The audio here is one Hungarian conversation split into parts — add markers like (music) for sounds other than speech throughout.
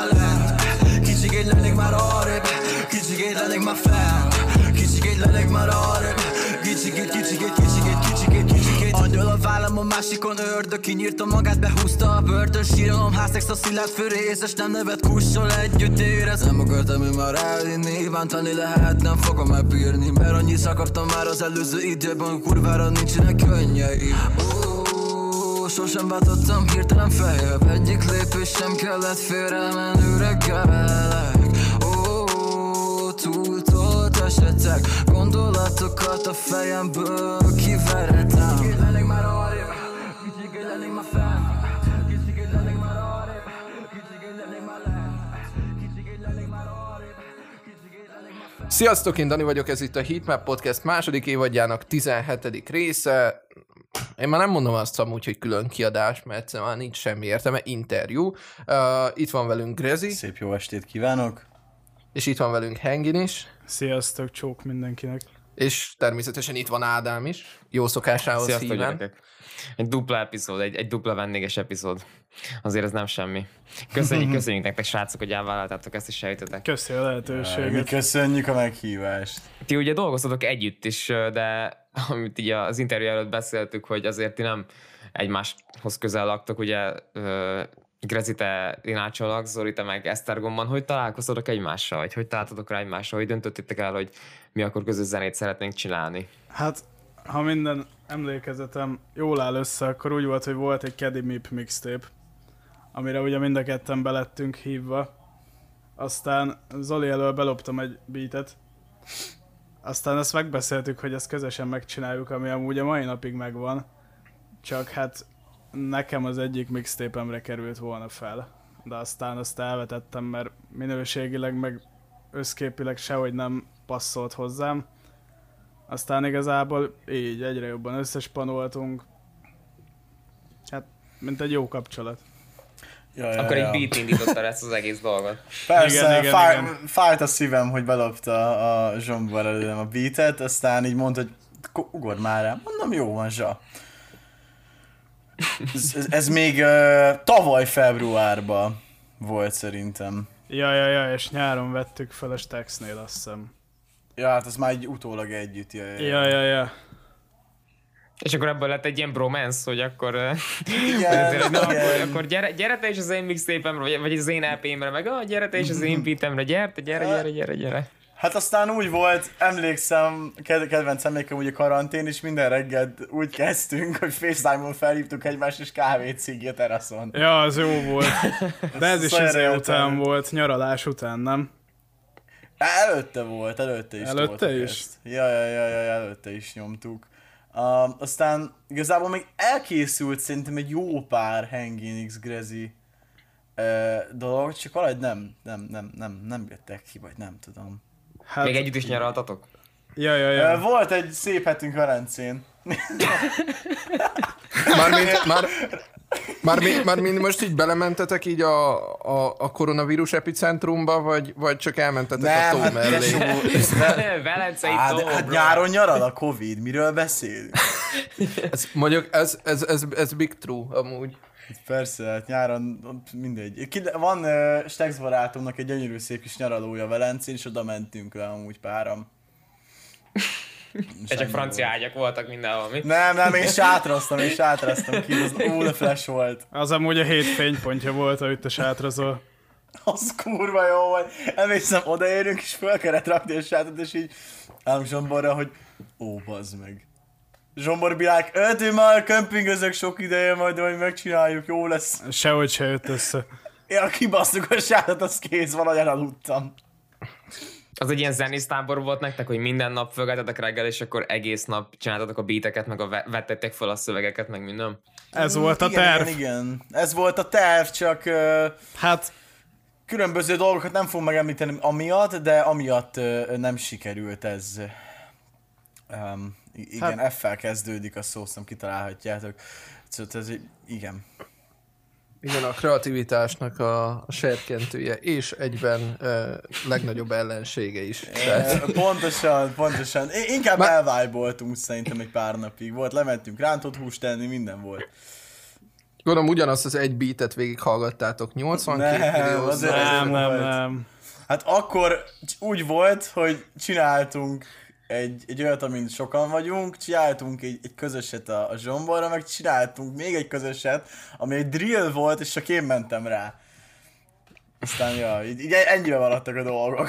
már lent Kicsit lennék már arrébb Kicsit lennék már fent Kicsit lennék már arrébb Kicsit, kicsit, kicsit, kicsit, kicsit Angyal a vállam a másikon ördög Kinyírta magát, behúzta a börtön Síralom, házszex a szilárd főrészes Nem nevet kussol együtt érez. Nem akartam én már elvinni Bántani lehet, nem fogom megbírni Mert annyi akartam már az előző időben Kurvára nincsenek könnyei sosem váltottam hirtelen feljebb. Egyik lépés sem kellett félre menőre kelek Ó, túl tolt esetek. Gondolatokat a fejemből kiveretem. Kicsit lennék már arrébb. Kicsit lennék már fenn Kicsit lennék már arrébb. Kicsit lennék már Sziasztok, én Dani vagyok, ez itt a Heatmap Podcast második évadjának 17. része. Én már nem mondom azt amúgy, hogy külön kiadás, mert már nincs semmi értelme, interjú. Uh, itt van velünk Grezi. Szép jó estét kívánok. És itt van velünk Hengin is. Sziasztok, csók mindenkinek. És természetesen itt van Ádám is, jó szokásához Sziasztok, híven. Gyerekek. Egy dupla epizód, egy, egy dupla vendéges epizód. Azért ez nem semmi. Köszönjük, (laughs) köszönjük nektek, srácok, hogy elvállaltátok ezt, és sejtetek. Köszi a Mi lehetőséget. köszönjük a meghívást. Ti ugye dolgoztatok együtt is, de amit így az interjú előtt beszéltük, hogy azért ti nem egymáshoz közel laktok, ugye Grezi, te Rinácsolak, Zori, te meg Esztergomban, hogy találkoztatok egymással, vagy hogy találtatok rá egymással, hogy döntöttétek el, hogy mi akkor közös zenét szeretnénk csinálni? Hát, ha minden emlékezetem jól áll össze, akkor úgy volt, hogy volt egy Caddy Mip mixtape, amire ugye mind a ketten belettünk hívva. Aztán Zoli elől beloptam egy beatet, aztán ezt megbeszéltük, hogy ezt közösen megcsináljuk, ami amúgy a mai napig megvan. Csak hát nekem az egyik mixtape-emre került volna fel. De aztán azt elvetettem, mert minőségileg meg összképileg sehogy nem passzolt hozzám. Aztán igazából így egyre jobban összespanoltunk. Hát, mint egy jó kapcsolat. Ja, ja, Akkor egy ja. beat indította ezt az egész dolgot. (laughs) Persze, Igen, igen, fáj, igen. fájt a szívem, hogy belopta a zsombor előlem a beatet, aztán így mondta, hogy "Ko- ugor már rá. Mondom, jó van, zsa. Ez, ez, ez még uh, tavaly februárban volt szerintem. Ja, ja, ja, és nyáron vettük fel a Staxnél, azt hiszem. Ja, hát az már egy utólag együtt. Ja, ja, Ja, ja, ja. És akkor ebből lett egy ilyen bromance, hogy akkor, ö, Igen, (laughs) hogy azért, na, akkor, igen. akkor gyere, gyere te is az én mixtape-emre, vagy, vagy az én EP-mre, meg ah, gyere te is az én beatemre, gyere, gyere, gyere, gyere, gyere. Hát aztán úgy volt, emlékszem, ked- kedvenc emlékem ugye karantén, és minden reggel úgy kezdtünk, hogy FaceTime-on felhívtuk egymást, és kávét cigi a teraszon. Ja, az jó volt. (laughs) De ez is Szóval izé után volt, nyaralás után, nem? Előtte volt, előtte is Előtte is? Ezt. Ja, ja, ja, ja, előtte is nyomtuk. Uh, aztán igazából még elkészült szerintem egy jó pár Hangin X Grezi uh, dolog, csak valahogy nem, nem, nem, nem, nem jöttek ki, vagy nem tudom. Hát, Még együtt is nyaraltatok? Ja, ja, Uh, ja. volt egy szép hetünk Velencén. (laughs) Mármint, (laughs) már, mármint, mármint most így belementetek így a, a, a koronavírus epicentrumba, vagy, vagy csak elmentetek a tó hát mellé? tesó, (laughs) Velencei hát, tó, hát bro. nyáron nyaral a Covid, miről beszélünk? Ez, mondjuk ez, ez, ez, ez big true amúgy. Persze, hát nyáron mindegy. Van uh, Stex barátomnak egy gyönyörű szép kis nyaralója Velencén, és oda mentünk le amúgy páram. Csak francia ágyak voltak mindenhol, mi? Nem, nem, én sátraztam, én sátraztam ki, az óle flash volt. Az amúgy a hét fénypontja volt, ahogy te sátrazol. Az kurva jó volt. Emlékszem, odaérünk, és föl kellett rakni a sátrat, és így állunk Zsomborra, hogy ó, bazd meg. Zsombor Bilák, öt már kempingözök sok ideje, majd majd megcsináljuk, jó lesz. Sehogy se jött össze. Ja, kibasztuk a sátrat, az kész, valahogy elaludtam. Az egy ilyen zenésztábor volt nektek, hogy minden nap fölgeltetek reggel, és akkor egész nap csináltatok a beateket, meg a ve- vettettek fel a szövegeket, meg minden. Ez volt a igen, terv. Igen, igen. Ez volt a terv, csak uh, Hát, különböző dolgokat nem fogom megemlíteni amiatt, de amiatt nem sikerült ez. Um, igen, hát... F-fel kezdődik a szó, nem kitalálhatjátok. Szóval ez, igen. Igen, a kreativitásnak a, serkentője, és egyben ö, legnagyobb ellensége is. Tehát, Eh, Pontosan, pontosan. Inkább Ma- elvájboltunk szerintem egy pár napig. Volt, lementünk rántott húst tenni, minden volt. Gondolom ugyanazt az egy beatet végighallgattátok 82 Nem, millió Nem, nem, volt. nem. Hát akkor úgy volt, hogy csináltunk egy, egy olyat, amint sokan vagyunk, csináltunk egy, egy közöset a, a zsomborra, meg csináltunk még egy közöset, ami egy drill volt, és csak én mentem rá. Aztán, ja, így, így ennyibe maradtak a dolgok.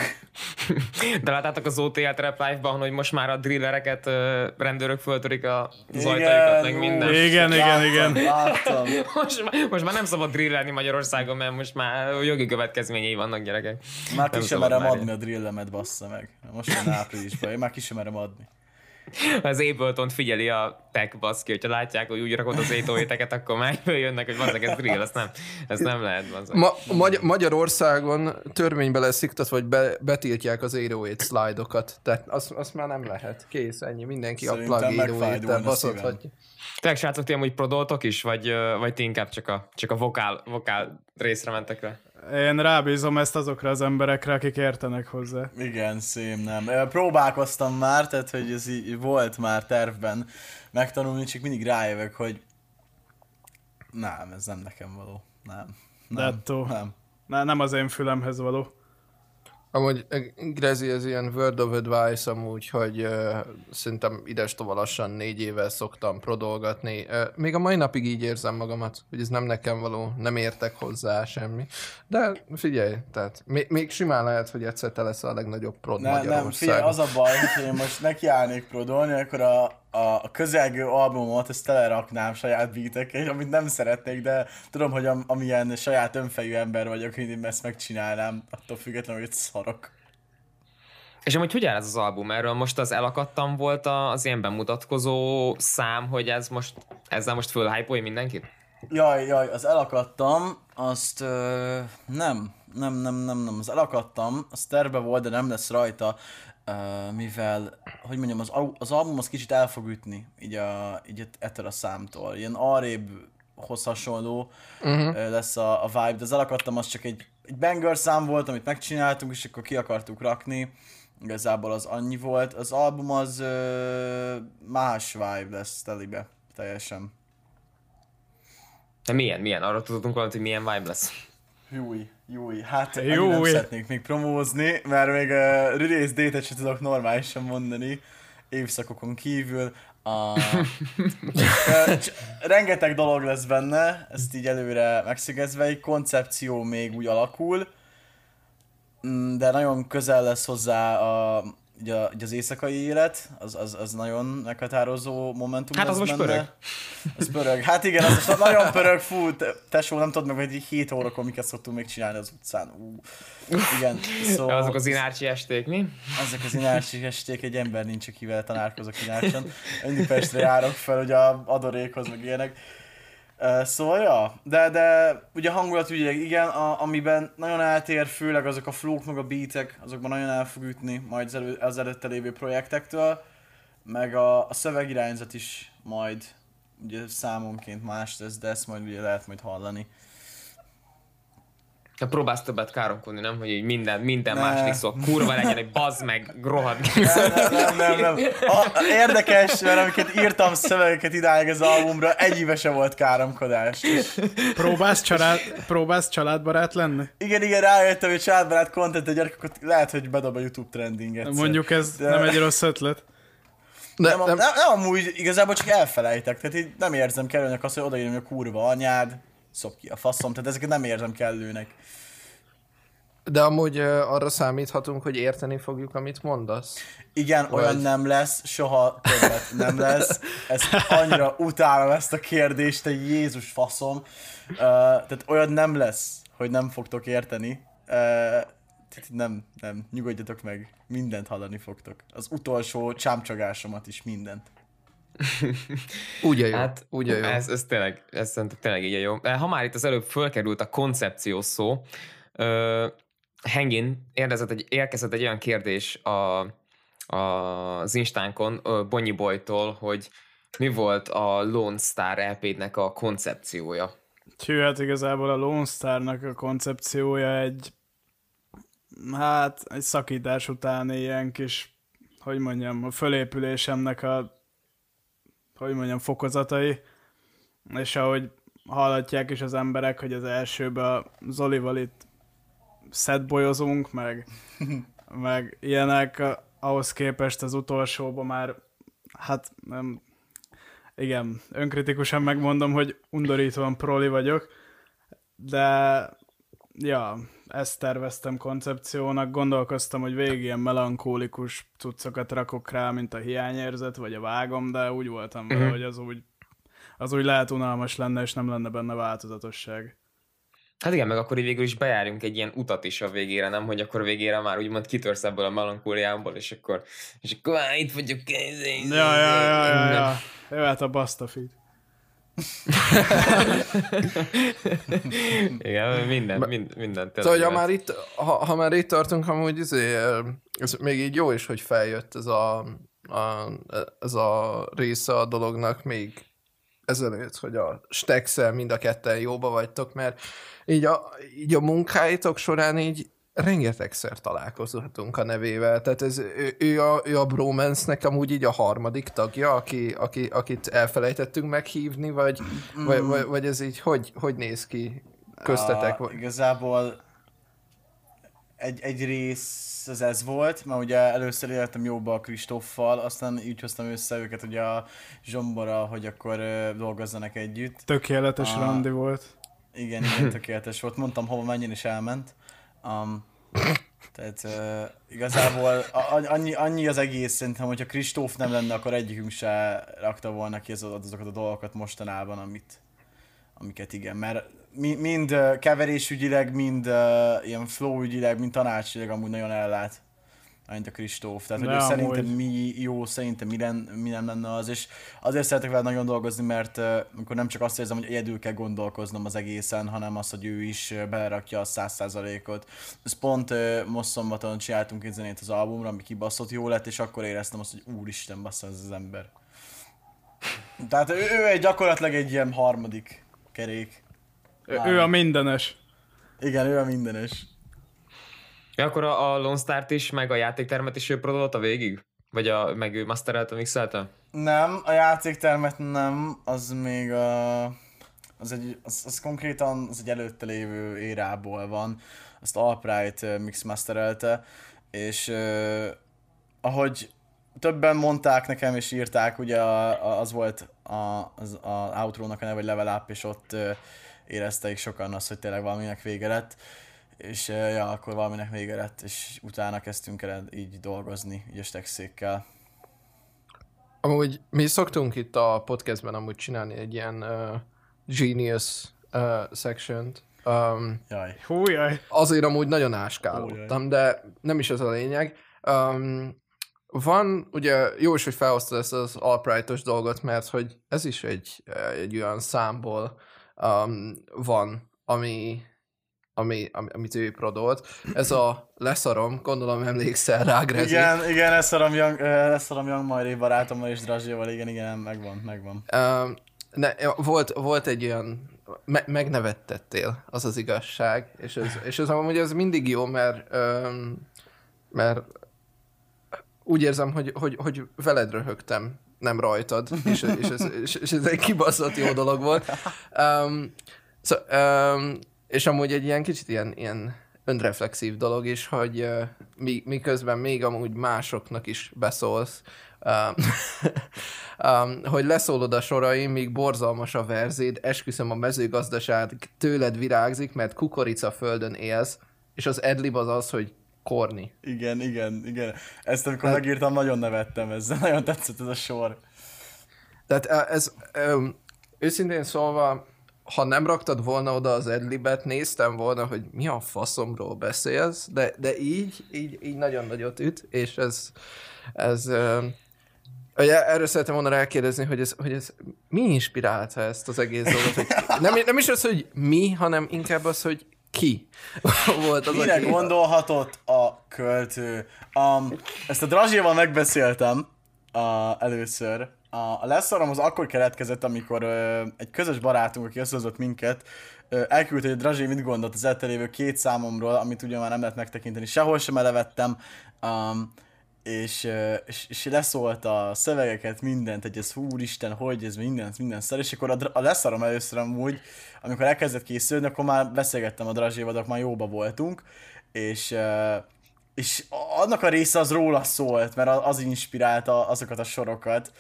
De láttátok az OTL Trap Live-ban, hogy most már a drillereket rendőrök föltörik a ajtajukat, meg minden. Igen, igen, láttam, igen. Láttam. Most, már- most már nem szabad drillerni Magyarországon, mert most már jogi következményei vannak gyerekek. Már ki sem merem adni a drillemet, bassza meg. Most van áprilisban, én már ki sem merem adni. Az ableton figyeli a tech baszki, hogyha látják, hogy úgy rakod az 808-eket, akkor már jönnek, hogy bazzak, ez drill, ezt nem, ezt nem lehet, bazzak. Ma, Magy- Magyarországon törvénybe lesz iktatva, hogy be, betiltják az 808 slide-okat. Tehát azt, azt már nem lehet. Kész, ennyi. Mindenki Szerintem a plug megfájdulna 808 szívem. baszhatja. Tényleg srácok, ti amúgy prodoltok is, vagy, vagy ti inkább csak a, csak a vokál, vokál részre mentek le? Én rábízom ezt azokra az emberekre, akik értenek hozzá. Igen, szém nem. Próbálkoztam már, tehát hogy ez így volt már tervben megtanulni, csak mindig rájövök, hogy nem, ez nem nekem való. Nem. Nem. Dettó. nem. Ne, nem az én fülemhez való. Amúgy eh, Grezi, ez ilyen word of advice amúgy, hogy uh, szerintem ides lassan négy éve szoktam prodolgatni. Uh, még a mai napig így érzem magamat, hogy ez nem nekem való, nem értek hozzá semmi. De figyelj, tehát még, még simán lehet, hogy egyszer te lesz a legnagyobb prod Ne, nem, figyelj, az a baj, hogy én most nekiállnék prodolni, akkor a, a, közelgő albumot ezt teleraknám saját beatekkel, amit nem szeretnék, de tudom, hogy am, amilyen saját önfejű ember vagyok, én ezt megcsinálnám, attól függetlenül, hogy szarok. És amúgy hogy áll ez az album? Erről most az elakadtam volt az ilyen bemutatkozó szám, hogy ez most, ezzel most fölhypolja mindenkit? Jaj, jaj, az elakadtam, azt ö, nem, nem, nem, nem, nem, az elakadtam, az terve volt, de nem lesz rajta, mivel, hogy mondjam, az, az album az kicsit el fog ütni, így, a, így ettől a számtól. Ilyen arrébb hoz hasonló uh-huh. lesz a, a vibe, de az elakadtam, az csak egy, egy banger szám volt, amit megcsináltunk, és akkor ki akartuk rakni. Igazából az annyi volt. Az album az ö, más vibe lesz telibe, teljesen. De milyen, milyen? Arra tudunk valamit, hogy milyen vibe lesz. Júj, júj, hát Júj. Nem szeretnék még promózni, mert még a release date-et sem tudok normálisan mondani, évszakokon kívül. A... (laughs) Rengeteg dolog lesz benne, ezt így előre megszögezve, egy koncepció még úgy alakul, Mm, de nagyon közel lesz hozzá a, ugye, ugye az éjszakai élet, az, az, az nagyon meghatározó momentum Hát lesz az most benne. pörög. Az pörög. Hát igen, az most nagyon (laughs) pörög, fú, te, tesó, nem tudod meg, hogy így 7 órakor miket szoktunk még csinálni az utcán. Ú. Igen, szóval... Azok az inárcsi esték, mi? Ezek az inárcsi esték, egy ember nincs, akivel tanárkozok inárcson. (laughs) Mindig Pestre járok fel, ugye a adorékhoz, meg ilyenek. Szóval, ja, de, de ugye a hangulat ugye igen, a, amiben nagyon eltér, főleg azok a flók, meg a beatek, azokban nagyon el fog ütni majd az, elő, az előtte lévő projektektől, meg a, a szövegirányzat is majd ugye számonként más lesz, de ezt majd ugye lehet majd hallani. Te próbálsz többet káromkodni, nem? Hogy így minden, minden Ne. második szó kurva legyen, egy bazd meg, rohadt. Nem, nem, nem, nem. A, érdekes, mert amiket írtam szövegeket idáig az albumra, egyéve se volt káromkodás. És Próbálsz, család, próbálsz családbarát lenni? igen, igen, rájöttem, hogy családbarát content a gyerekeket lehet, hogy bedob a YouTube trendinget. Mondjuk ez De- nem egy rossz ötlet. De, Nem, nem, nem, nem, nem, amúgy igazából csak elfelejtek, tehát így nem érzem kellőnek azt, hogy odaírom, hogy a kurva anyád, szop ki a faszom, tehát ezeket nem érzem kellőnek. de amúgy uh, arra számíthatunk, hogy érteni fogjuk, amit mondasz. Igen, olyan Vagy- nem lesz, soha többet nem lesz. Ezt annyira utálom ezt a kérdést, te Jézus faszom. Uh, tehát olyan nem lesz, hogy nem fogtok érteni. Uh, nem, nem, nyugodjatok meg, mindent hallani fogtok. Az utolsó csámcsagásomat is, mindent. (laughs) Úgy a jó. Hát, úgy a jó. Ez, ez tényleg, ez szerintem tényleg így a jó. Ha már itt az előbb fölkerült a koncepció szó, ö, Hengin érdezett egy, érkezett egy olyan kérdés a, a, az Instánkon Bonyi Boytól, hogy mi volt a Lone Star EP-nek a koncepciója. Hű, hát igazából a Lone Star-nak a koncepciója egy hát egy szakítás utáni ilyen kis, hogy mondjam, a fölépülésemnek a hogy mondjam, fokozatai, és ahogy hallhatják is az emberek, hogy az elsőben Zolival itt szedbolyozunk, meg, (laughs) meg ilyenek, ahhoz képest az utolsóban már, hát nem, igen, önkritikusan megmondom, hogy undorítóan proli vagyok, de ja, ezt terveztem koncepciónak, gondolkoztam, hogy végig ilyen melankólikus cuccokat rakok rá, mint a hiányérzet, vagy a vágom, de úgy voltam vele, Mhm. hogy az úgy, az úgy lehet unalmas lenne, és nem lenne benne változatosság. Hát igen, meg akkor így végül is bejárjunk egy ilyen utat is a végére, nem? Hogy akkor végére már úgymond kitörsz ebből a melankóliából, és akkor, és akkor á, itt vagyok. Ja, ja, ja, ja, ja. Jöhet a Bastafit. Igen, minden, mind, minden. Szóval, hogy ha már itt, ha, ha már itt tartunk, amúgy izé, ez még így jó is, hogy feljött ez a, a, ez a része a dolognak még ezelőtt, hogy a Stexel mind a ketten jóba vagytok, mert így a, így a munkáitok során így rengetegszer találkozhatunk a nevével, tehát ez, ő, ő, a, ő a Bromance-nek amúgy így a harmadik tagja, aki, aki, akit elfelejtettünk meghívni, vagy, mm. vagy, vagy, vagy ez így hogy, hogy néz ki köztetek? A, igazából egy, egy rész az ez volt, mert ugye először éltem jóba a Kristóffal, aztán így hoztam össze őket ugye a Zsombora, hogy akkor ö, dolgozzanak együtt. Tökéletes Ah. randi volt. Igen, igen, tökéletes volt. Mondtam, hova menjen, és elment. Um, tehát uh, igazából annyi, annyi az egész, szerintem, hogyha Kristóf nem lenne, akkor egyikünk se rakta volna ki az- azokat a dolgokat mostanában, amit, amiket igen, mert mi, mind keverésügyileg, mind uh, ilyen flow ügyileg, mind tanácsügyileg amúgy nagyon ellát mint a Kristóf. Tehát, hogy amúgy. szerintem mi jó, szerintem mi, len, mi nem lenne az, és azért szeretek vele nagyon dolgozni, mert uh, amikor nem csak azt érzem, hogy egyedül kell gondolkoznom az egészen, hanem az, hogy ő is belerakja a száz százalékot. Ez pont uh, most szombaton csináltunk egy zenét az albumra, ami kibaszott jó lett, és akkor éreztem azt, hogy úristen, bassza ez az ember. Tehát ő, ő egy gyakorlatilag egy ilyen harmadik kerék. Ő, ő a mindenes. Igen, ő a mindenes. Ja, akkor a, a Lone Start is, meg a játéktermet is ő prodolta végig? Vagy a, meg ő masterelte, mixelte? Nem, a játéktermet nem, az még a... Az, egy, az, az konkrétan az egy előtte lévő érából van. Azt Albright uh, mixmasterelte, és uh, ahogy többen mondták nekem és írták, ugye a, a, az volt a, az a outro-nak a neve, hogy Level Up, és ott uh, érezték sokan azt, hogy tényleg valaminek vége lett. És ja, akkor valaminek vége lett, és utána kezdtünk el így dolgozni, így a stexékkel. Amúgy mi szoktunk itt a podcastben amúgy csinálni egy ilyen uh, genius uh, section um, Jaj. Hújjaj. azért amúgy nagyon áskálódtam, de nem is ez a lényeg. Um, van, ugye jó is, hogy felhoztad ezt az albrightos dolgot, mert hogy ez is egy, egy olyan számból um, van, ami, ami, ami, amit ő prodolt. Ez a leszarom, gondolom emlékszel rá, Grezi. Igen, igen, leszarom Young, leszarom Young Majré barátommal és Drazséval, igen, igen, megvan, megvan. Um, ne, volt, volt egy olyan, me, megnevettettél, az az igazság, és ez, és ez amúgy ez mindig jó, mert, mert úgy érzem, hogy, hogy, hogy veled röhögtem, nem rajtad, és, és, ez, és, és ez egy kibaszott jó dolog volt. Um, so, um, és amúgy egy ilyen kicsit ilyen, ilyen önreflexív dolog is, hogy uh, mi, miközben még amúgy másoknak is beszólsz, um, (laughs) um, hogy leszólod a soraim, míg borzalmas a verzéd, esküszöm a mezőgazdaság tőled virágzik, mert kukorica földön élsz, és az edlib az az, hogy korni. Igen, igen, igen. Ezt amikor megírtam, nagyon nevettem ezzel, (laughs) nagyon tetszett ez a sor. Tehát eh, ez, um, őszintén szólva, ha nem raktad volna oda az edlibet, néztem volna, hogy mi a faszomról beszélsz, de, de így, így, így nagyon nagyot üt, és ez, ez Ugye erről szeretem volna rákérdezni, hogy ez, hogy ez mi inspirálta ezt az egész dolgot? Hogy (laughs) nem, nem is az, hogy mi, hanem inkább az, hogy ki (laughs) volt az, Mire aki... gondolhatott a költő? Um, ezt a Drazséval megbeszéltem uh, először. A, a leszarom az akkor keletkezett, amikor uh, egy közös barátunk, aki összehozott minket, uh, elküldte, hogy Drazsé mit gondolt az eltelévő két számomról, amit ugye már nem lehet megtekinteni, sehol sem elevettem. Um, és, ö, és, és leszólt a szövegeket, mindent, hogy ez úristen, hogy ez mindent, minden szar, és akkor a, a leszarom először amúgy, amikor elkezdett készülni, akkor már beszélgettem a Drazséval, akkor már jóba voltunk, és, ö, és annak a része az róla szólt, mert az inspirálta azokat a sorokat.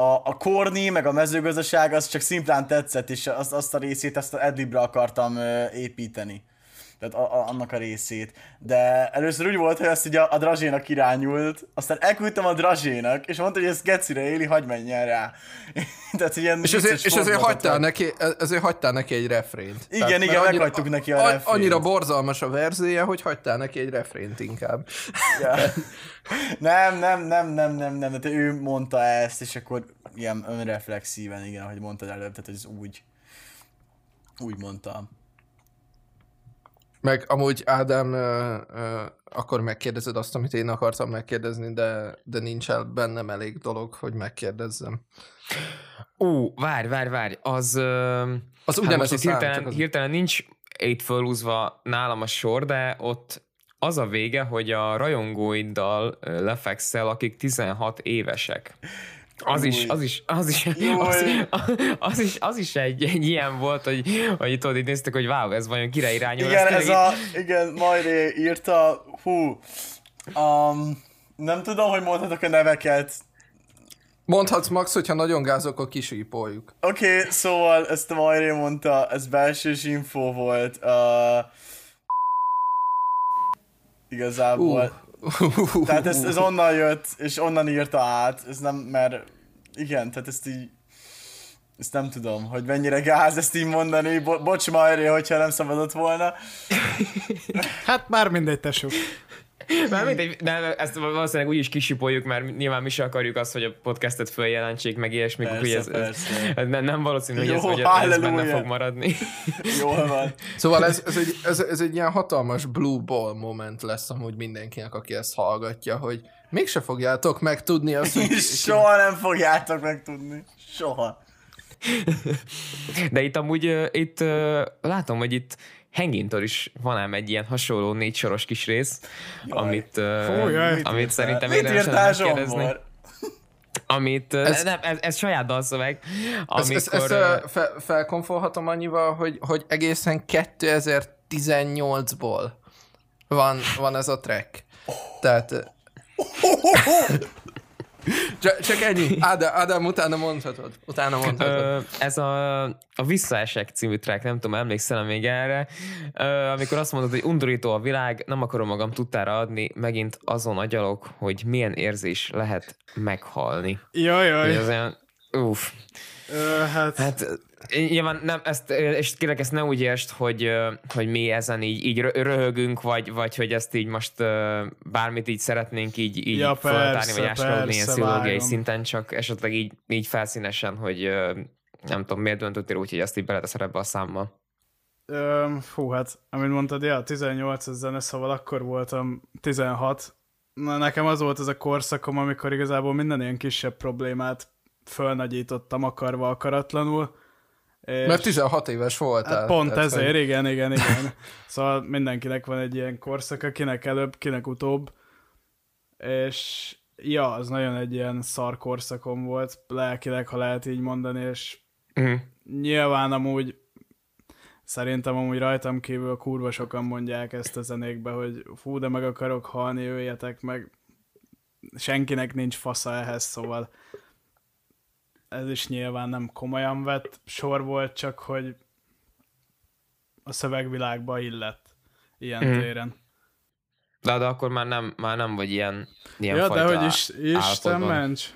A, a korni, meg a mezőgazdaság, az csak szimplán tetszett, és azt, azt a részét, azt a Adlibre akartam építeni. Tehát a, a, annak a részét. De először úgy volt, hogy ezt ugye a, a Drazsénak irányult, aztán elküldtem a Drazsénak, és mondta, hogy ez gecire éli, hagyj menjen rá. (laughs) Tehát, ilyen És ezért, és ezért hagytál, volt. neki, ezért hagytál neki egy refrént. Igen, mert igen, meghagytuk neki a refrént. Annyira borzalmas a verzéje, hogy hagytál neki egy refrént inkább. Ja. (laughs) Nem, nem, nem, nem, nem, nem, tehát ő mondta ezt, és akkor ilyen önreflexíven, igen, ahogy mondtad előbb, tehát ez úgy, úgy mondta. Meg amúgy Ádám, ö, ö, akkor megkérdezed azt, amit én akartam megkérdezni, de, de nincs el bennem elég dolog, hogy megkérdezzem. Ú, várj, várj, várj, az... Ö, Az hát most a itt szám, hirtelen, az- hirtelen nincs itt fölhúzva nálam a sor, de ott az a vége, hogy a rajongóiddal lefekszel, akik 16 évesek. Az is, az is, az is, az, az is, az is egy, egy ilyen volt, hogy, hogy tudod, itt néztek, hogy wow, ez vajon kire irányul. Igen, ez így- a, igen, majd írta, hú, um, nem tudom, hogy mondhatok a neveket. Mondhatsz Max, hogyha nagyon gázok, akkor kisípoljuk. Oké, okay, szóval ezt a Majré mondta, ez belsős info volt. Uh, igazából. Uh. (laughs) Tehát ez, ez onnan jött, és onnan írta át, ez nem, mert igen, tehát ezt így, ezt nem tudom, hogy mennyire gáz ezt így mondani, Bo- bocs Majré, hogyha nem szabadott volna. (laughs) Hát már mindegy, tesó. Már mindegy, de ezt valószínűleg úgy is kisipoljuk, mert nyilván mi se akarjuk azt, hogy a podcastet följelentsék, meg ilyesmik, Persze, hogy ez, ez, persze. ez nem, nem valószínű, hogy Jó, ez, hogy ez benne fog maradni. Jól van. Szóval ez, ez, egy, ez, ez egy ilyen hatalmas blue ball moment lesz amúgy mindenkinek, aki ezt hallgatja, hogy mégse fogjátok megtudni azt, hogy... (laughs) Soha nem fogjátok megtudni. Soha. De itt amúgy, itt látom, hogy itt Hengintől is van ám egy ilyen hasonló négy soros kis rész, Jaj. amit, Fú, jaj. Mit amit szerintem Mit érdemes írtál, megkérdezni. Amit, ez, nem, ez, ez saját dalszöveg, Ezt, amikor... ezt, ezt ö, ö, fe, felkonfolhatom annyival, hogy, hogy egészen 2018-ból van, van ez a track. Tehát... (laughs) Csak, csak ennyi. Ádám, Ádám, utána mondhatod. Utána mondhatod. Ö, ez a, a Visszaesek című track, nem tudom, emlékszel még erre, Ö, amikor azt mondod, hogy undorító a világ, nem akarom magam tudtára adni, megint azon agyalok, hogy milyen érzés lehet meghalni. Jaj, Hogy jaj. Ez olyan, uff. Ö, hát, Hát nyilván nem, ezt, és kérlek ezt ne úgy értsd, hogy, hogy mi ezen így, így rö- röhögünk, vagy, vagy hogy ezt így most bármit így szeretnénk így, így Ja, feltárni, vagy áskalódni ilyen vágom. szinten, csak esetleg így, így felszínesen, hogy nem tudom, miért döntöttél úgy, hogy ezt így beleteszed ebbe a számba. Ö, fú, hát, amit mondtad, ja, 18 ez zene, szóval akkor voltam 16. Na, nekem az volt ez a korszakom, amikor igazából minden ilyen kisebb problémát fölnagyítottam akarva akaratlanul. És Mert 16 éves voltál. hát pont tehát, ezért, hogy- igen, igen, igen. (laughs) Szóval mindenkinek van egy ilyen korszaka, kinek előbb, kinek utóbb. És ja, az nagyon egy ilyen szar korszakom volt, lelkileg, ha lehet így mondani, és Uh-huh. nyilván amúgy szerintem amúgy rajtam kívül kurva sokan mondják ezt a zenékbe, hogy fú, de meg akarok halni, jöjjetek meg. Senkinek nincs fasza ehhez, szóval ez is nyilván nem komolyan vett sor volt, csak hogy a szövegvilágba illett ilyen mm. téren. De, de akkor már nem, már nem vagy ilyen, ilyen ja, fajta de hogy is, Isten ments.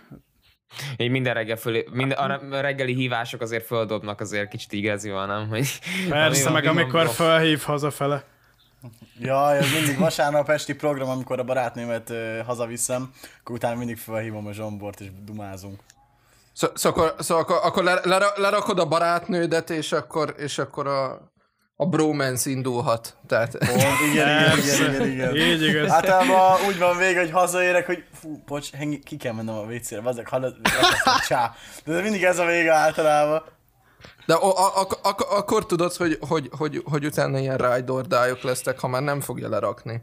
Így minden reggel fölé, minden, a reggeli hívások azért földobnak azért kicsit igazival, nem? Hogy, Persze, meg ami amikor van- felhív hazafele. Jaj, ez mindig vasárnap esti program, amikor a barátnőmet ö, hazaviszem, akkor utána mindig felhívom a Zsombort, és dumázunk. Szó, szó, akkor, szó, akkor, akkor le, lera, lerakod a barátnődet, és akkor, és akkor a, a bromance indulhat. Tehát, Pont, igen, igen, igen, igen, igen. Így igaz. Általában úgy van vége, hogy hazaérek, hogy fú, bocs, hengi, ki kell mennem a WC-re, vazzak, hallod, csá. De mindig ez a vége általában. de a, a, akkor tudod, hogy, hogy, hogy, hogy utána ilyen ride lesznek, ha már nem fogja lerakni.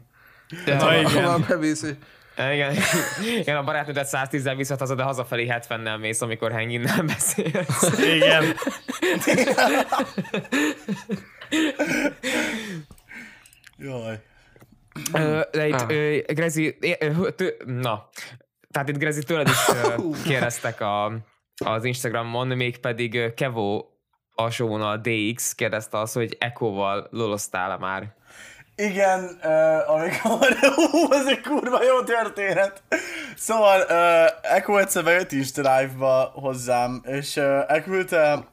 De, Ha igen. már beviszi. Igen, (laughs) igen, a barátnődet 110-zel viszont hazad, de hazafelé 70-nel mész, amikor Henginnel (laughs) beszélsz. Igen. Jaj. De itt Ah. Grezi, na, tehát itt Grezi tőled is kérdeztek a, az Instagramon, mégpedig Kevo alsóvonal DX kérdezte azt, hogy Echo-val loloztál-e már? Igen, uh, amikor... Hú, ez egy kurva jó történet. Szóval uh, Echo egyszer bejött is live-ba hozzám, és uh, elküldte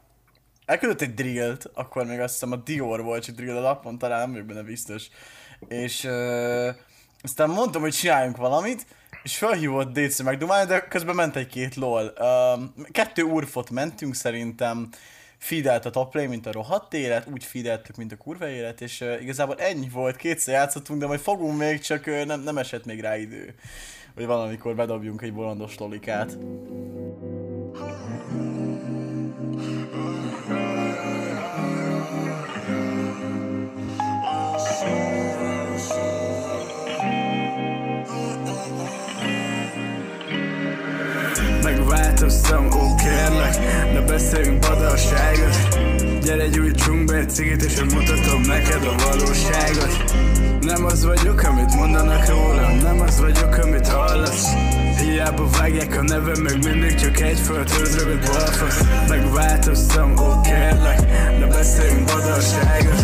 elküldött egy drillt, akkor még azt hiszem a Dior volt, csak drill alapon, talán nem benne biztos. És uh, aztán mondtam, hogy csináljunk valamit, és felhívott DC megdumálni, de közben ment egy-két lol. Uh, kettő urfot mentünk szerintem, feedelt a top lane, mint a rohadt élet, úgy feedeltük, mint a kurva élet, és uh, igazából ennyi volt, kétszer játszottunk, de majd fogunk még, csak uh, nem, nem esett még rá idő. Hogy valamikor bedobjunk egy bolondos lolikát. De beszéljünk badalságot Gyere gyújtsunk be egy cigit És én mutatom neked a valóságot. Nem az vagyok, amit mondanak rólam Nem az vagyok, amit hallasz. Hiába vágják a nevem, meg mindig csak egy földhöz rövid balfasz. Megváltoztam, ó kérlek De beszéljünk badalságot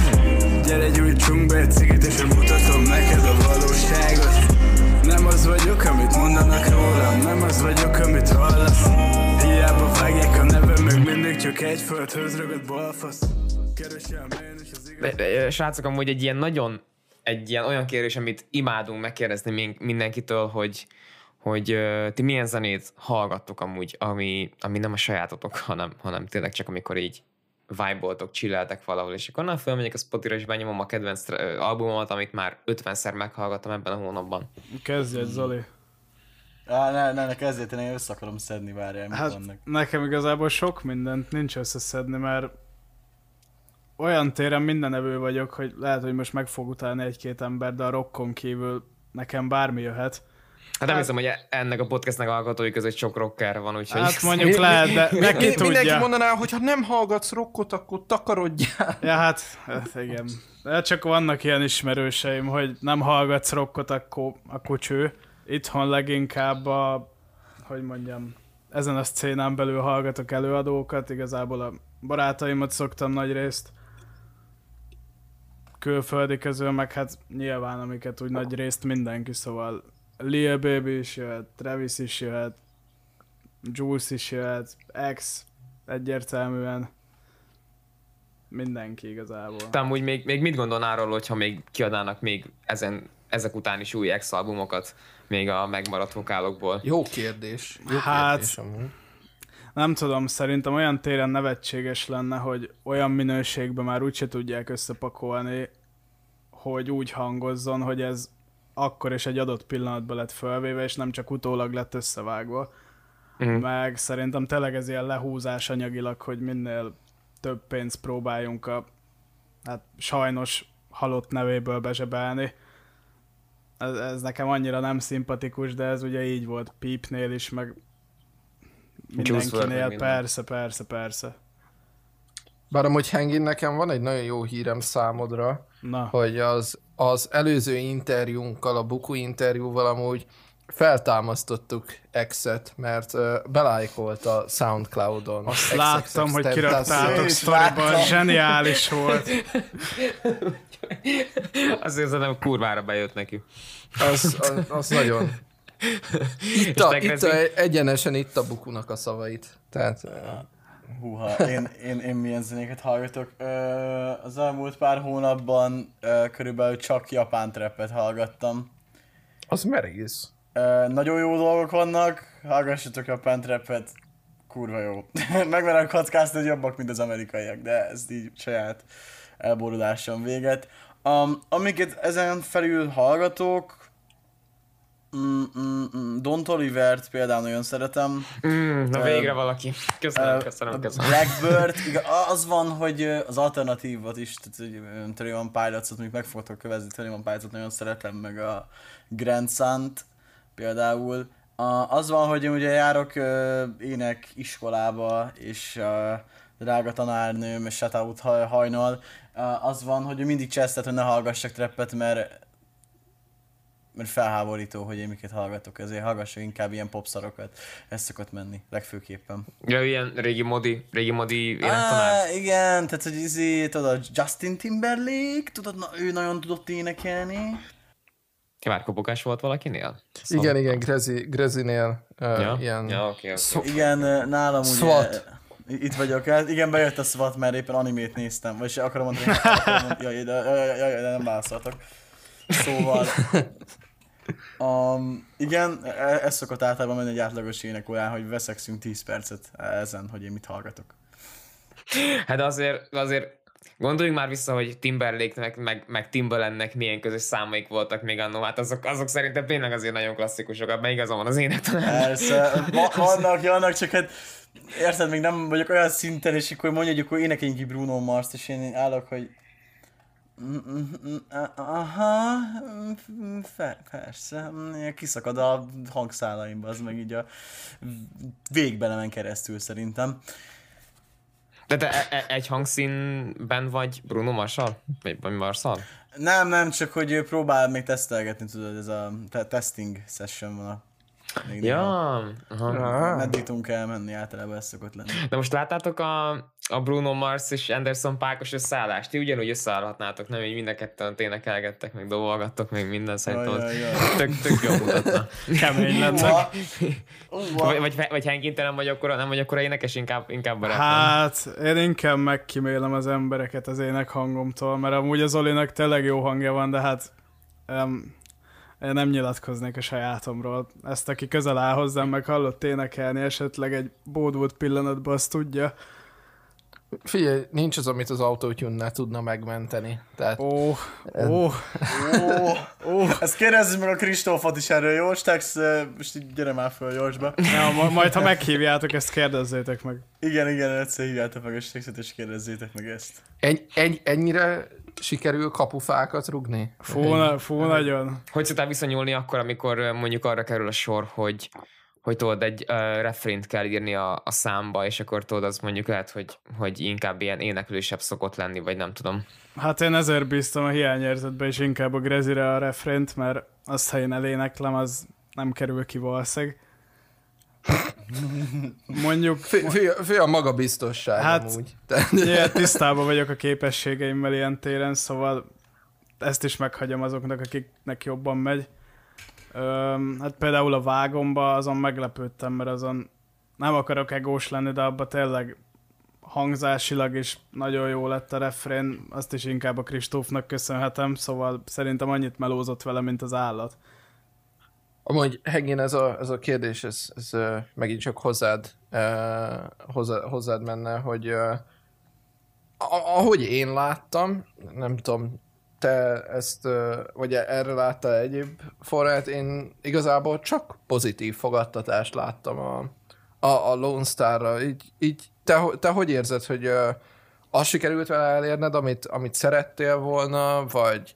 Gyere gyújtsunk be egy cigit És én mutatom neked a valóságot. Nem az vagyok, amit mondanak rólam Nem az vagyok, amit hallasz Hiába vágják a nevem, meg mindig csak egy földhöz rögött balfasz Keresem én is az igaz Srácok, amúgy egy ilyen nagyon, egy ilyen olyan kérdés, amit imádunk megkérdezni min- mindenkitől, hogy, hogy uh, ti milyen zenét hallgattok amúgy, ami, ami nem a sajátotok, hanem, hanem tényleg csak amikor így vibe-oltok, chilleltek valahol, és akkor na, fölmegyek a Spotify-ra, és benyomom a kedvenc albumomat, amit már 50-szer meghallgattam ebben a hónapban. Kezdj egy, Zoli Á, ne, ne, ne kezdjét, én össze akarom szedni, várjál, mit Hát vannak. nekem igazából sok mindent nincs összeszedni, mert olyan téren mindenevő vagyok, hogy lehet, hogy most meg fog utálni egy-két ember, de a rockon kívül nekem bármi jöhet. Hát nem hiszem, hogy ennek a podcastnek a hallgatói között sok rocker van, úgyhogy... Hát mondjuk lehet, de meg ki Mi- Mindenki tudja. mondaná, hogy ha nem hallgatsz rockot, akkor takarodjál. Ja, hát, hát igen. De csak vannak ilyen ismerőseim, hogy nem hallgatsz rockot, akkor, akkor cső. Itthon leginkább a, hogy mondjam, ezen a szcénán belül hallgatok előadókat, igazából a barátaimat szoktam nagy részt külföldi közül, meg hát nyilván amiket úgy nagy részt mindenki, szóval Lil Baby is jöhet, Travis is jöhet, Juice is jöhet, X egyértelműen mindenki igazából. Te amúgy még, még mit gondolnál arról, hogyha még kiadnának még ezen, ezek után is új ex-albumokat, még a megmaradt vokálokból? Jó kérdés. Jó Hát- kérdés amúgy. Nem tudom, szerintem olyan téren nevetséges lenne, hogy olyan minőségben már úgyse tudják összepakolni, hogy úgy hangozzon, hogy ez akkor is egy adott pillanatban lett felvéve, és nem csak utólag lett összevágva. Mhm. Meg szerintem tényleg ez ilyen lehúzás anyagilag, hogy minél több pénzt próbáljunk a hát sajnos halott nevéből bezsebelni. Ez, ez nekem annyira nem szimpatikus, de ez ugye így volt Peepnél is, meg Juice mindenkinél, minden. persze, persze, persze. Bár amúgy Hengin, nekem van egy nagyon jó hírem számodra, Na, hogy az, az előző interjúnkkal, a Buku interjúval amúgy feltámasztottuk X-et, mert uh, belájkolt a Soundcloud-on. azt XXX láttam, hogy Tentacion. kiraktátok sztoriban, zseniális volt. Azért szerintem kurvára bejött neki. Az, az, az nagyon. (laughs) Itt, a, itt a, egyenesen itt a Bukunak a szavait. Tehát uh, Húha, én, én, én milyen zenéket hallgatok. Ö, az elmúlt pár hónapban ö, körülbelül csak japán trappet hallgattam. az merész. Ö, nagyon jó dolgok vannak, hallgassatok japán trappet, kurva jó. (laughs) Megmerem kockázni, hogy jobbak, mint az amerikaiak, de ez így saját elborulásom véget. Um, amiket ezen felül hallgatok, mm, mm, mm, Don Olivert például nagyon szeretem. Mm, na végre valaki. Köszönöm, köszönöm, a köszönöm. Blackbird, (laughs) igaz, az van, hogy az alternatívot is, tehát Twenty One Pilots-ot, mondjuk meg fogtok kövezni, Twenty One Pilots-ot nagyon szeretem, meg a Grand Sun-t, például. A, az van, hogy én ugye járok ö, ének iskolába, és ö, drága tanárnőm, shoutout haj- hajnal, az van, hogy ő mindig csesztet, hogy ne hallgassak treppet, mert mert felháborító, hogy én miket hallgatok, ezért hallgassak inkább ilyen popszarokat. Ez szokott menni, legfőképpen. Ja, ilyen régi modi, régi modi énektanár. Á, igen, tehát hogy izé, tudod, Justin Timberlake, tudod, na, ő nagyon tudott énekelni. Kivárkopogás volt valakinél? Igen, igen, Grezi, Grezinél uh, Ja, ilyen... ja oké, oké. Szó- Igen, nálam ugye... SWAT. Itt vagyok, hát igen, bejött a SWAT, mert éppen animét néztem, vagy se akarom mondani, (laughs) mondani jaj, de, jaj, jaj, de nem válaszoltak. Szóval, um, igen, e- ez szokott általában menni egy átlagos énekorán, hogy veszekszünk 10 percet ezen, hogy én mit hallgatok. Hát azért, azért gondoljunk már vissza, hogy Timberlake-nek, meg, meg Timbalandnek milyen közös számaik voltak még annó, hát azok, azok szerintem tényleg azért nagyon klasszikusok, abban igazam van az énektanár. Persze, va- vannak, vannak, csak hát érted, még nem vagyok olyan szinten, és akkor mondjuk, hogy énekeljünk ki Bruno Mars-t, és én állok, hogy Aha, fe, persze, kiszakad a hangszálaimba, az meg így a végbelemen keresztül szerintem. De te e- e- egy hangszínben vagy Bruno Marshall? Vagy, vagy Marshall? Nem, nem, csak hogy próbál még tesztelgetni, tudod, ez a te- testing session van a még. Ja, aha. Ah. Meddig tudunk elmenni, általában ez szokott lenni. De most láttátok a, a Bruno Mars és Anderson Pákos összeállást? Ti ugyanúgy összeállhatnátok, nem? Így mind a ketten énekelgettek, meg dobolgattok, meg minden szerintem. Jaj, az jaj, jaj. Tök, tök jól mutatna. Kemény lenne. (laughs) Vagy, vagy, vagy Henkin, te nem vagy akkor, nem vagy akkor énekes, inkább, inkább barát. Hát, én inkább megkímélem az embereket az ének hangomtól, mert amúgy az Olinak tényleg jó hangja van, de hát um, én nem nyilatkoznék a sajátomról. Ezt, aki közel áll hozzám, meg hallott énekelni esetleg egy bódult pillanatban, azt tudja. Figyelj, nincs az, amit az autotune tudna megmenteni. Tehát Ó, ó, Ó, ó, ezt kérdezzük meg a Kristófot is erről, jó? Stex, most így gyere már föl Jósba. ja, ma- majd ha meghívjátok, ezt kérdezzétek meg. Igen, igen, egyszer hívjátok meg a Stexet, és kérdezzétek meg ezt. egy, egy, ennyire sikerül kapufákat rugni? Fú, na, fú nagyon. Hogy szoktál viszonyulni akkor, amikor ö, mondjuk arra kerül a sor, hogy hogy tudod, egy uh, refrént kell írni a, a számba, és akkor tudod, az mondjuk lehet, hogy, hogy inkább ilyen éneklősebb szokott lenni, vagy nem tudom. Hát én ezért bíztam a hiányérzetbe, és inkább a Grezire a refrént, mert azt, ha én eléneklem, az nem kerül ki valószínűleg. Mondjuk, Fő, fő, fő a magabiztosság Hát- amúgy. Ilyen tisztában vagyok a képességeimmel ilyen téren, szóval ezt is meghagyom azoknak, akiknek jobban megy. Öm, hát például a vágomba azon meglepődtem, mert azon nem akarok egós lenni, de abban tényleg hangzásilag is nagyon jó lett a refrén, azt is inkább a Kristófnak köszönhetem, szóval szerintem annyit melózott vele, mint az állat. Amúgy, Hegén, ez a, ez a kérdés, ez, ez megint csak hozzád, uh, hozzá, hozzád menne, hogy uh, ahogy én láttam, nem tudom, te ezt, vagy erre látta egyéb forrát, én igazából csak pozitív fogadtatást láttam a, a, a Lone Star-ra. Így, így te, te hogy érzed, hogy azt sikerült vele elérned, amit, amit szerettél volna, vagy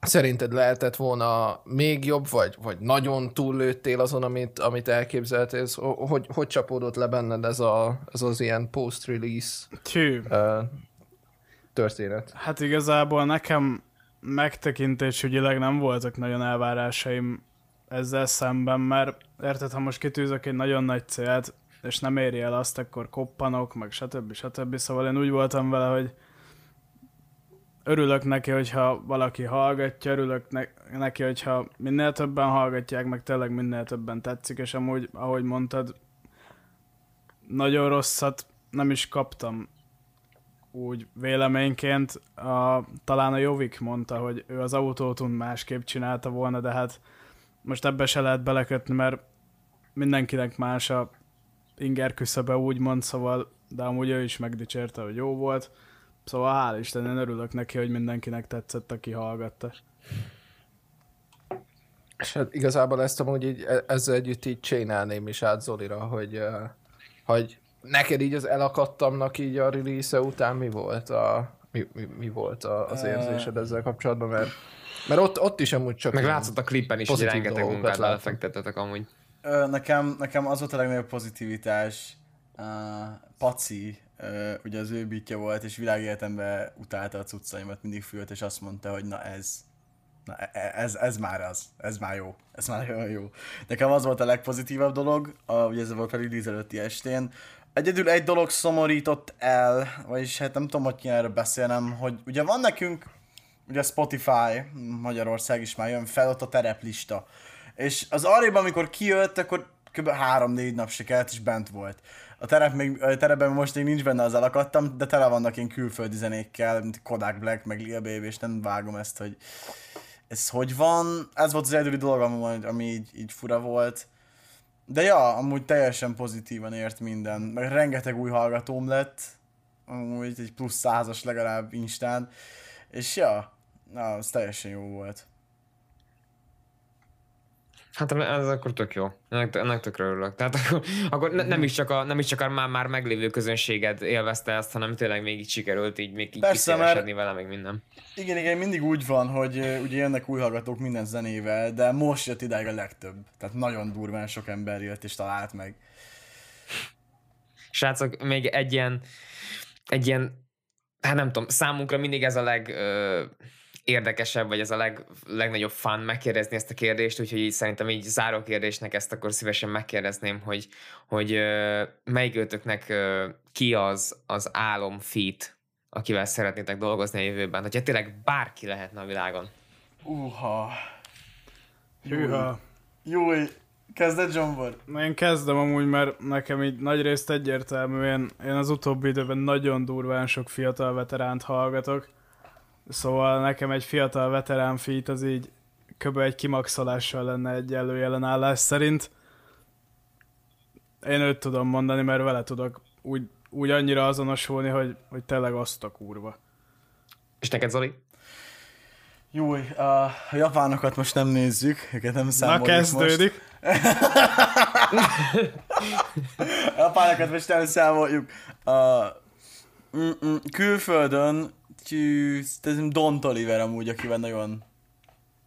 szerinted lehetett volna még jobb, vagy, vagy nagyon túllőttél azon, amit, amit elképzeltél? Hogy, hogy csapódott le benned ez, a, ez az ilyen post-release Tű. uh, történet? Hát igazából nekem megtekintésügyileg nem voltak nagyon elvárásaim ezzel szemben, mert érted, ha most kitűzök egy nagyon nagy célt, és nem éri el azt, akkor koppanok, meg stb. stb. Szóval én úgy voltam vele, hogy örülök neki, hogyha valaki hallgatja, örülök ne- neki, hogyha minél többen hallgatják, meg tényleg minél többen tetszik, és amúgy, ahogy mondtad, nagyon rosszat nem is kaptam úgy véleményként. A, talán a Jovik mondta, hogy ő az autótun másképp csinálta volna, de hát most ebbe se lehet belekötni, mert mindenkinek más a inger küszöbe úgymond, szóval, de amúgy ő is megdicsérte, hogy jó volt. Szóval hál' Isten, én örülök neki, hogy mindenkinek tetszett, aki hallgatta. És hát igazából ezt amúgy így, e- ezzel együtt így csinálném is át Zolira, hogy, uh, hogy neked így az elakadtamnak így a release után mi volt a, mi, mi, mi volt a, az érzésed ezzel kapcsolatban, mert Mert ott, ott is amúgy csak... Meg látszott a klippen is, hogy pozitív rengeteg dolgokat munkát látom. belefektetetek amúgy. Nekem, nekem az volt a legnagyobb pozitivitás. Uh, Paci, uh, ugye az ő beatja volt, és világéletemben utálta a cuccaimat, mindig fült, és azt mondta, hogy na ez, na e- e- ez, ez már az, ez már jó, ez már (laughs) olyan jó. Nekem az volt a legpozitívabb dolog, a, ugye ez volt a release előtti estén. Egyedül egy dolog szomorított el, vagyis hát nem tudom, hogy kéne erről beszélnem, hogy ugye van nekünk, ugye Spotify, Magyarország is már jön fel, ott a tereplista. És az arrébb, amikor kijött, akkor kb. 3-4 nap se kellett, és bent volt. A terep még, a terepben most még nincs benne, az elakadtam, de tele vannak ilyen külföldi zenékkel, mint Kodak Black, meg Lil Baby, és nem vágom ezt, hogy ez hogy van. Ez volt az egyedüli dolog, ami, ami így, így fura volt. De ja, amúgy teljesen pozitívan ért minden. Meg rengeteg új hallgatóm lett. Amúgy egy plusz százas legalább Instán. És ja, na, az teljesen jó volt. Hát ez akkor tök jó. Ennek, ennek tökre örülök. Tehát akkor, akkor ne, nem, is csak a, nem is csak a már, már meglévő közönséged élvezte ezt, hanem tényleg még így sikerült így még így Persze, kiszélesedni vele, meg minden. Igen, igen, mindig úgy van, hogy ugye jönnek új hallgatók minden zenével, de most jött idáig a legtöbb. Tehát nagyon durván sok ember jött és talált meg. Srácok, még egy ilyen, egy ilyen, hát nem tudom, számunkra mindig ez a leg ö, érdekesebb, vagy ez a leg, legnagyobb fun megkérdezni ezt a kérdést, úgyhogy így szerintem így záró kérdésnek ezt akkor szívesen megkérdezném, hogy, hogy ö, melyikőtöknek ö, ki az az álom feat, akivel szeretnétek dolgozni a jövőben, hogyha tényleg bárki lehetne a világon. Uha. Hűha. Jó, kezded Zsombor? Na én kezdem amúgy, mert nekem így nagy részt egyértelműen, én az utóbbi időben nagyon durván sok fiatal veteránt hallgatok, szóval nekem egy fiatal veterán feat az így kb. egy kimaxolással lenne egy előjelenállás szerint. Én őt tudom mondani, mert vele tudok úgy, úgy annyira azonosulni, hogy, hogy tényleg azt a kurva. És neked, Zoli? Jó, a japánokat most nem nézzük, őket nem Na számoljuk kezdődik. most. (laughs) A japánokat most nem számoljuk. Mm, külföldön tű, szerintem Don Toliver amúgy, akivel nagyon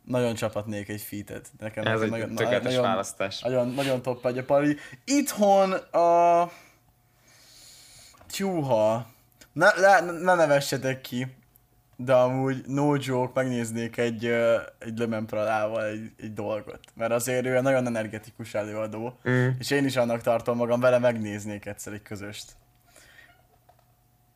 nagyon csapatnék egy featet. Nekem Ez egy nagyon, tökéletes nagyon, választás. Nagyon, nagyon top egy a pali. Itthon a... Tyúha. Ne, ne, ne nevessetek ki, de amúgy no joke, megnéznék egy, egy Lemenpralával egy, egy dolgot. Mert azért ő nagyon energetikus előadó, Mm. és én is annak tartom magam, vele megnéznék egyszer egy közöst.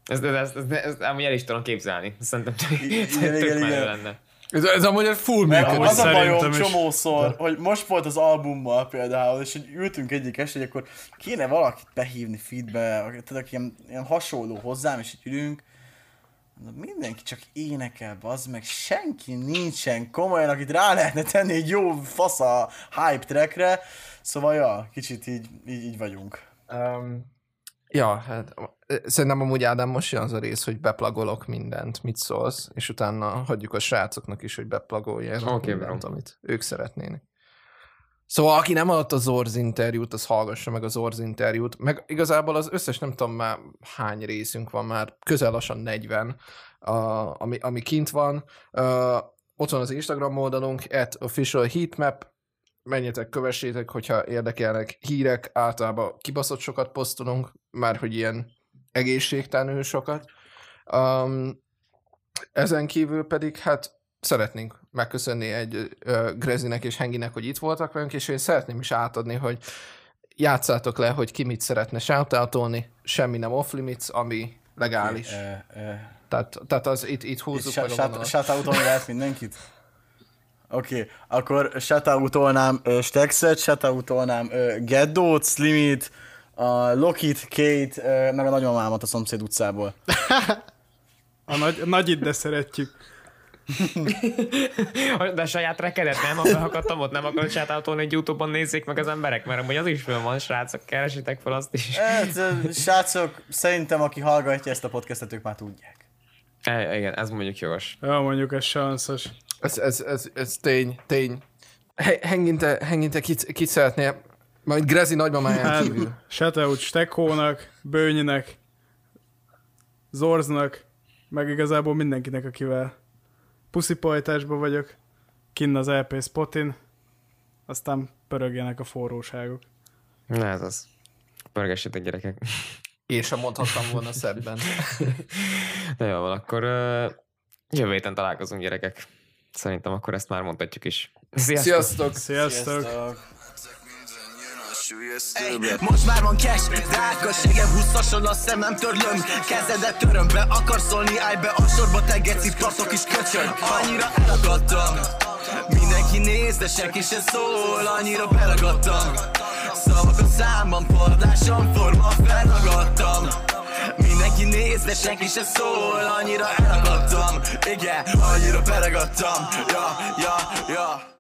Ez, ez, ez, ez, ez, amúgy el is tudom képzelni. Szerintem tök, igen, tök igen, lenne. Ez, ez amúgy egy full működik. az a bajom is. csomószor, hogy most volt az albummal például, és hogy ültünk egyik este, hogy akkor kéne valakit behívni feedbe, tudod, aki ilyen, ilyen hasonló hozzám, és így ülünk, mindenki csak énekel, az meg senki nincsen komolyan, akit rá lehetne tenni egy jó fasza hype trackre, szóval ja, kicsit így, így, így vagyunk. Um, ja, hát szerintem amúgy Ádám most jön az a rész, hogy beplagolok mindent, mit szólsz, és utána hagyjuk a srácoknak is, hogy beplagolják Oké, mindent, bro. amit ők szeretnének. Szóval aki nem adott az Orz interjút, az hallgassa meg az Orz interjút, meg igazából az összes, nem tudom már hány részünk van, már közel lassan 40, a, ami, ami kint van. Uh, ott van az Instagram oldalunk, at official heatmap, menjetek, kövessétek, hogyha érdekelnek hírek, általában kibaszott sokat posztolunk, már hogy ilyen egészségtelenül sokat. Um, ezen kívül pedig hát szeretnénk megköszönni egy uh, Grezinek és Henginek, hogy itt voltak velünk, és én szeretném is átadni, hogy játszátok le, hogy ki mit szeretne shoutoutolni, semmi nem off limits, ami legális. Ö, ö, Tehát, tehát az itt, itt húzzuk meg a vonalat. Shoutoutolni lehet mindenkit? (laughs) Oké, okay, akkor shoutoutolnám uh, Stexet, shoutoutolnám uh, Geddót, Slimit, a Lokit, Kate, uh, meg a nagymamámat a szomszéd utcából. (laughs) A nagy, nagyit, de szeretjük. (laughs) De a saját rekedet nem, ha behakadtam ott, nem akarod sátáutolni, hogy Youtube-on nézzék meg az emberek, mert amúgy az is föl van, srácok, keresitek fel azt is. Hát, srácok, szerintem aki hallgatja ezt a podcastet, ők már tudják. E, igen, ez mondjuk jogos. Ja, mondjuk ez sanszos. Ez, ez, ez, ez tény, tény. He- Henginte, Henginte kit, kit szeretnél, majd Grezi nagymamáján Hát, kívül. shoutout Stekónak, Bőnyinek, Zorznak, meg igazából mindenkinek, akivel puszipajtásban vagyok. kinn az LP spotin, aztán pörögjenek a forróságok. Na ez az. Pörgessétek gyerekek. Én sem mondhattam volna szebben. (laughs) Na jó, van, akkor uh, jövő héten találkozunk gyerekek. Szerintem akkor ezt már mondhatjuk is. Sziasztok! Sziasztok! Sziasztok! Sziasztok! Ey, most már van cash, drága ségem húszason a szemem törlöm Kezedet töröm be, akarsz szólni, állj be a sorba, te geci tartok is köcsög Annyira elakadtam Mindenki néz, de senki se szól, annyira beragadtam Szavak a számban, pardásom, forma felragadtam. Mindenki néz, de senki se szól, annyira elakadtam. Igen, annyira beragadtam. Ja, ja, ja